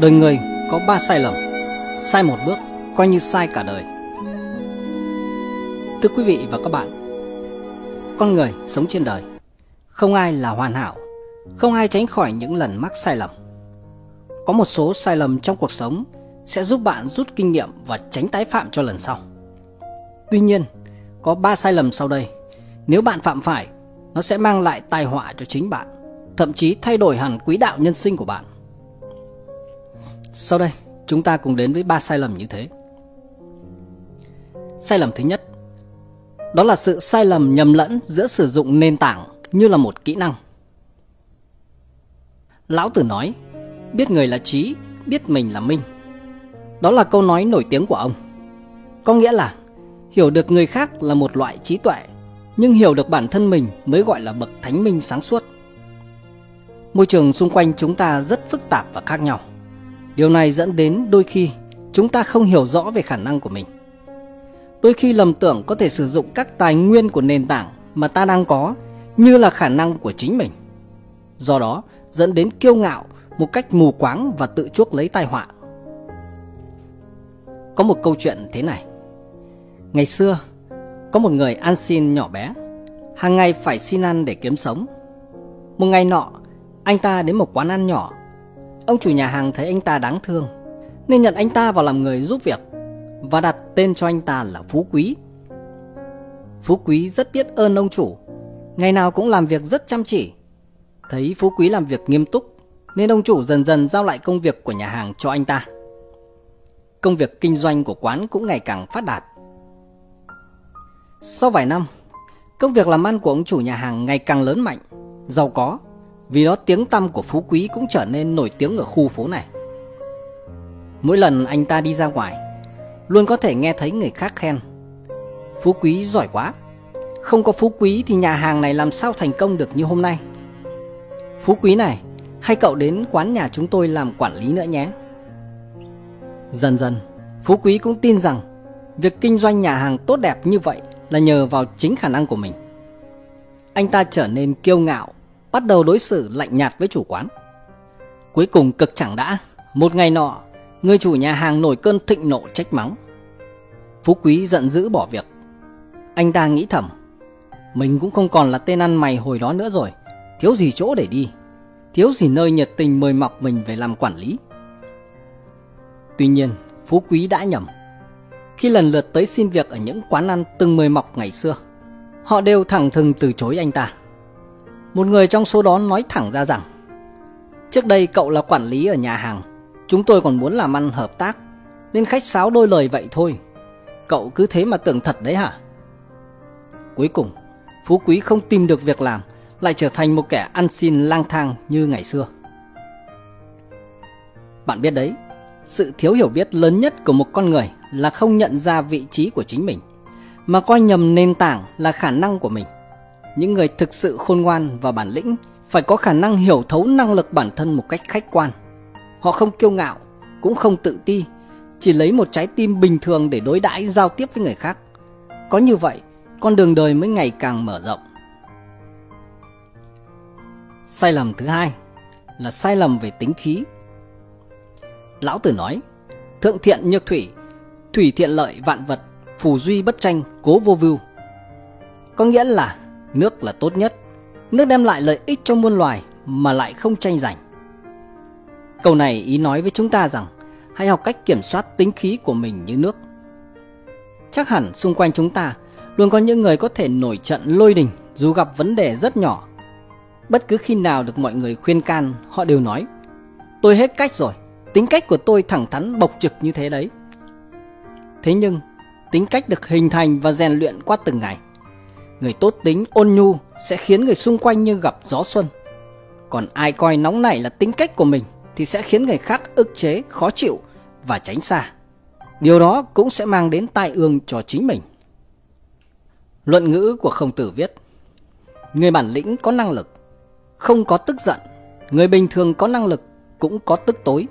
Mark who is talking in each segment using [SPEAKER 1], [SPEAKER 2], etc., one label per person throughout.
[SPEAKER 1] Đời người có ba sai lầm, Sai một bước coi như sai cả đời. Thưa quý vị và các bạn, Con người sống trên đời, Không ai là hoàn hảo, Không ai tránh khỏi những lần mắc sai lầm. Có một số sai lầm trong cuộc sống Sẽ giúp bạn rút kinh nghiệm và tránh tái phạm cho lần sau. Tuy nhiên, Có ba sai lầm sau đây, Nếu bạn phạm phải, Nó sẽ mang lại tai họa cho chính bạn, Thậm chí thay đổi hẳn quỹ đạo nhân sinh của bạn sau đây, chúng ta cùng đến với ba sai lầm như thế. Sai lầm thứ nhất, đó là sự sai lầm nhầm lẫn giữa sử dụng nền tảng như là một kỹ năng. Lão Tử nói, biết người là trí, biết mình là minh. Đó là câu nói nổi tiếng của ông. Có nghĩa là hiểu được người khác là một loại trí tuệ, nhưng hiểu được bản thân mình mới gọi là bậc thánh minh sáng suốt. Môi trường xung quanh chúng ta rất phức tạp và khác nhau Điều này dẫn đến đôi khi chúng ta không hiểu rõ về khả năng của mình. Đôi khi lầm tưởng có thể sử dụng các tài nguyên của nền tảng mà ta đang có như là khả năng của chính mình. Do đó dẫn đến kiêu ngạo một cách mù quáng và tự chuốc lấy tai họa. Có một câu chuyện thế này. Ngày xưa, có một người ăn xin nhỏ bé, hàng ngày phải xin ăn để kiếm sống. Một ngày nọ, anh ta đến một quán ăn nhỏ Ông chủ nhà hàng thấy anh ta đáng thương, Nên nhận anh ta vào làm người giúp việc Và đặt tên cho anh ta là Phú Quý. Phú Quý rất biết ơn ông chủ, Ngày nào cũng làm việc rất chăm chỉ. Thấy Phú Quý làm việc nghiêm túc, Nên ông chủ dần dần giao lại công việc của nhà hàng cho anh ta. Công việc kinh doanh của quán cũng ngày càng phát đạt. Sau vài năm, Công việc làm ăn của ông chủ nhà hàng ngày càng lớn mạnh, Giàu có vì đó tiếng tăm của Phú Quý cũng trở nên nổi tiếng ở khu phố này. Mỗi lần anh ta đi ra ngoài, Luôn có thể nghe thấy người khác khen. Phú Quý giỏi quá. Không có Phú Quý thì nhà hàng này làm sao thành công được như hôm nay? Phú Quý này, Hay cậu đến quán nhà chúng tôi làm quản lý nữa nhé. Dần dần, Phú Quý cũng tin rằng Việc kinh doanh nhà hàng tốt đẹp như vậy Là nhờ vào chính khả năng của mình. Anh ta trở nên kiêu ngạo bắt đầu đối xử lạnh nhạt với chủ quán. Cuối cùng cực chẳng đã, một ngày nọ, người chủ nhà hàng nổi cơn thịnh nộ trách mắng. Phú Quý giận dữ bỏ việc. Anh ta nghĩ thầm, mình cũng không còn là tên ăn mày hồi đó nữa rồi, thiếu gì chỗ để đi, thiếu gì nơi nhiệt tình mời mọc mình về làm quản lý. Tuy nhiên, Phú Quý đã nhầm. Khi lần lượt tới xin việc ở những quán ăn từng mời mọc ngày xưa, họ đều thẳng thừng từ chối anh ta. Một người trong số đó nói thẳng ra rằng, Trước đây cậu là quản lý ở nhà hàng, Chúng tôi còn muốn làm ăn hợp tác, Nên khách sáo đôi lời vậy thôi. Cậu cứ thế mà tưởng thật đấy hả? Cuối cùng, Phú Quý không tìm được việc làm, Lại trở thành một kẻ ăn xin lang thang như ngày xưa. Bạn biết đấy, Sự thiếu hiểu biết lớn nhất của một con người Là không nhận ra vị trí của chính mình, Mà coi nhầm nền tảng là khả năng của mình những người thực sự khôn ngoan và bản lĩnh phải có khả năng hiểu thấu năng lực bản thân một cách khách quan. Họ không kiêu ngạo, cũng không tự ti, chỉ lấy một trái tim bình thường để đối đãi giao tiếp với người khác. Có như vậy, con đường đời mới ngày càng mở rộng. Sai lầm thứ hai là sai lầm về tính khí. Lão Tử nói, thượng thiện nhược thủy, thủy thiện lợi vạn vật, phù duy bất tranh, cố vô vưu. Có nghĩa là Nước là tốt nhất, nước đem lại lợi ích cho muôn loài mà lại không tranh giành. Câu này ý nói với chúng ta rằng hãy học cách kiểm soát tính khí của mình như nước. Chắc hẳn xung quanh chúng ta luôn có những người có thể nổi trận lôi đình dù gặp vấn đề rất nhỏ. Bất cứ khi nào được mọi người khuyên can, họ đều nói Tôi hết cách rồi, tính cách của tôi thẳng thắn bộc trực như thế đấy. Thế nhưng, tính cách được hình thành và rèn luyện qua từng ngày Người tốt tính ôn nhu sẽ khiến người xung quanh như gặp gió xuân. Còn ai coi nóng nảy là tính cách của mình thì sẽ khiến người khác ức chế, khó chịu và tránh xa. Điều đó cũng sẽ mang đến tai ương cho chính mình. Luận ngữ của Khổng Tử viết Người bản lĩnh có năng lực, không có tức giận. Người bình thường có năng lực cũng có tức tối.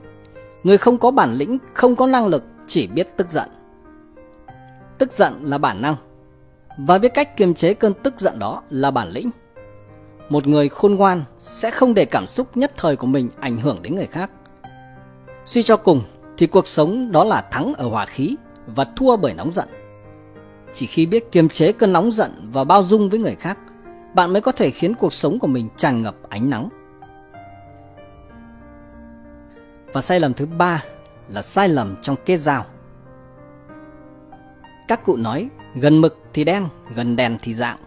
[SPEAKER 1] Người không có bản lĩnh, không có năng lực chỉ biết tức giận. Tức giận là bản năng và biết cách kiềm chế cơn tức giận đó là bản lĩnh. Một người khôn ngoan sẽ không để cảm xúc nhất thời của mình ảnh hưởng đến người khác. Suy cho cùng thì cuộc sống đó là thắng ở hòa khí và thua bởi nóng giận. Chỉ khi biết kiềm chế cơn nóng giận và bao dung với người khác, bạn mới có thể khiến cuộc sống của mình tràn ngập ánh nắng. Và sai lầm thứ ba là sai lầm trong kết giao. Các cụ nói, gần mực thì đen, gần đèn thì dạng.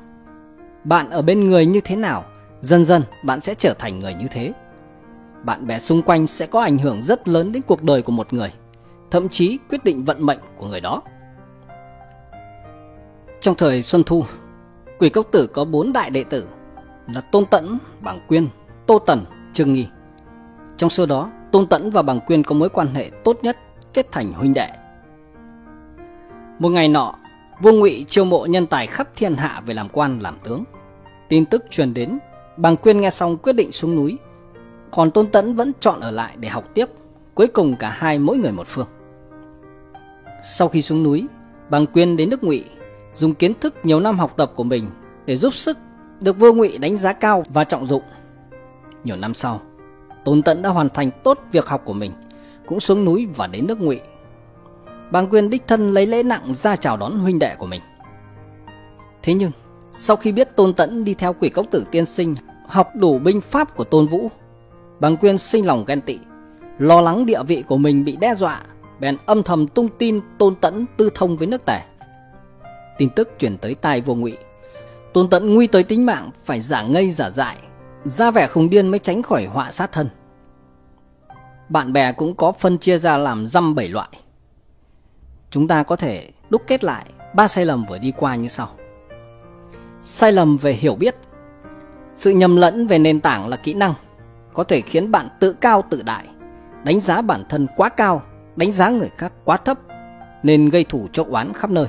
[SPEAKER 1] Bạn ở bên người như thế nào, dần dần bạn sẽ trở thành người như thế. Bạn bè xung quanh sẽ có ảnh hưởng rất lớn đến cuộc đời của một người, thậm chí quyết định vận mệnh của người đó. Trong thời Xuân Thu, Quỷ Cốc Tử có bốn đại đệ tử là Tôn Tẫn, bảng Quyên, Tô Tần, Trương Nghi. Trong số đó, Tôn Tẫn và Bàng Quyên có mối quan hệ tốt nhất, kết thành huynh đệ. Một ngày nọ, vua Ngụy chiêu mộ nhân tài khắp thiên hạ về làm quan làm tướng. Tin tức truyền đến, Bàng Quyên nghe xong quyết định xuống núi, còn Tôn Tẫn vẫn chọn ở lại để học tiếp, cuối cùng cả hai mỗi người một phương. Sau khi xuống núi, Bàng Quyên đến nước Ngụy, dùng kiến thức nhiều năm học tập của mình để giúp sức được vua Ngụy đánh giá cao và trọng dụng. Nhiều năm sau, Tôn Tẫn đã hoàn thành tốt việc học của mình, cũng xuống núi và đến nước Ngụy. Bàng Quyên đích thân lấy lễ nặng ra chào đón huynh đệ của mình. Thế nhưng, sau khi biết Tôn Tẫn đi theo quỷ cốc tử tiên sinh học đủ binh pháp của Tôn Vũ, Bàng Quyên sinh lòng ghen tị, lo lắng địa vị của mình bị đe dọa, bèn âm thầm tung tin Tôn Tẫn tư thông với nước Tề. Tin tức truyền tới tai vô ngụy, Tôn Tẫn nguy tới tính mạng phải giả ngây giả dại, ra vẻ khùng điên mới tránh khỏi họa sát thân. Bạn bè cũng có phân chia ra làm dăm bảy loại. Chúng ta có thể đúc kết lại ba sai lầm vừa đi qua như sau. Sai lầm về hiểu biết. Sự nhầm lẫn về nền tảng là kỹ năng có thể khiến bạn tự cao tự đại, đánh giá bản thân quá cao, đánh giá người khác quá thấp nên gây thủ chỗ oán khắp nơi.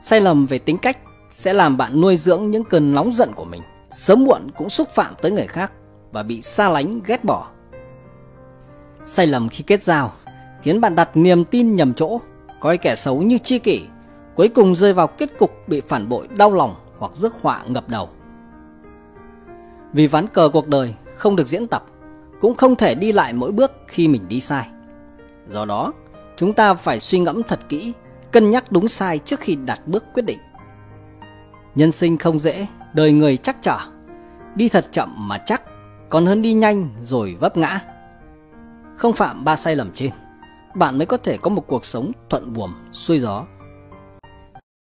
[SPEAKER 1] Sai lầm về tính cách sẽ làm bạn nuôi dưỡng những cơn nóng giận của mình, sớm muộn cũng xúc phạm tới người khác và bị xa lánh ghét bỏ. Sai lầm khi kết giao khiến bạn đặt niềm tin nhầm chỗ, coi kẻ xấu như chi kỷ, cuối cùng rơi vào kết cục bị phản bội đau lòng hoặc rước họa ngập đầu. Vì ván cờ cuộc đời không được diễn tập, cũng không thể đi lại mỗi bước khi mình đi sai. Do đó, chúng ta phải suy ngẫm thật kỹ, cân nhắc đúng sai trước khi đặt bước quyết định. Nhân sinh không dễ, đời người chắc trở. Đi thật chậm mà chắc, còn hơn đi nhanh rồi vấp ngã. Không phạm ba sai lầm trên, bạn mới có thể có một cuộc sống thuận buồm, xuôi gió.